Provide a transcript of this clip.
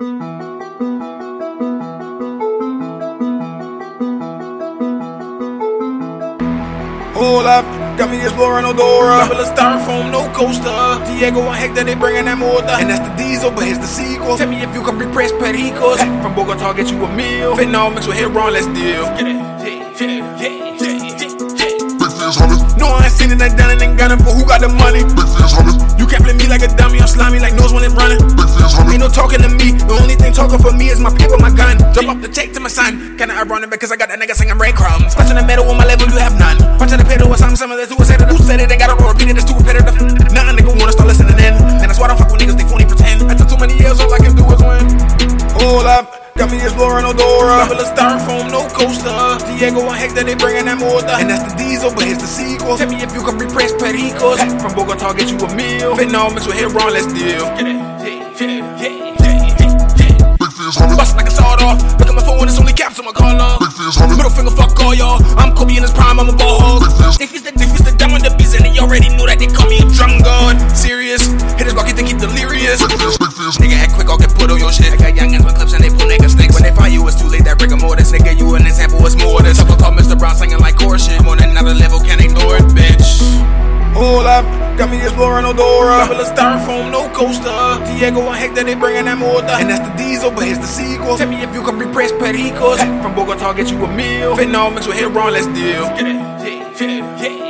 Hold up, got me exploring Odora. Double a styrofoam, no coaster. Diego and Hector, they bringing that motor. And that's the diesel, but here's the sequel. Tell me if you can repress Pericos. From Bogota, get you a meal. Fentanyl mixed with Heron, let's deal. Yeah, yeah, yeah, yeah, yeah, yeah. Big fans hollers, No, I ain't seen it, I done it, ain't gunning for who got the money. You can't play me like a dummy, I'm slimy like nose when it's running. Ain't no talking to me. The only thing talking for me is my paper, my gun. Drop up the check to my son. Kinda ironic because I got that nigga singing breadcrumbs. Touching the metal on my level, you have none. Punching the pedal with something similar to a set of Who said it? They gotta repeat it, it's too repetitive. Nothing nigga wanna start listening in. And that's why I don't fuck with niggas, they phony pretend. I took too many years, all I can Got me exploring Odora. Double a styrofoam, no coaster. Diego and Hector, they bringing that motor. And that's the diesel, but here's the sequel. Tell me if you can repress Pericos. From Bogota, get you a meal. Fentanyl mixed with Heron, let's deal. Get it? Yeah, yeah, yeah, yeah, yeah, yeah. big fears, hollers, Bust like a sawed off. Look at my phone, it's only caps on my collar. big fans hollers, Middle finger, fuck all y'all. I'm Kobe in his prime, I'm a ball hog. They fist the, they fist the down on the beats, and they already know that they call me a drum god. Serious, hitters block it, they keep delirious. big fans, big fears. Nigga act quick, I'll get put on your shit. I got youngins got me exploring Odora. Double a styrofoam, no coaster. Diego and Hector, they bringing that motor. And that's the diesel, but here's the sequel. Tell me if you can repress Pericos. From Bogota, get you a meal. Fentanyl mixed with Heron, let's deal. Get it?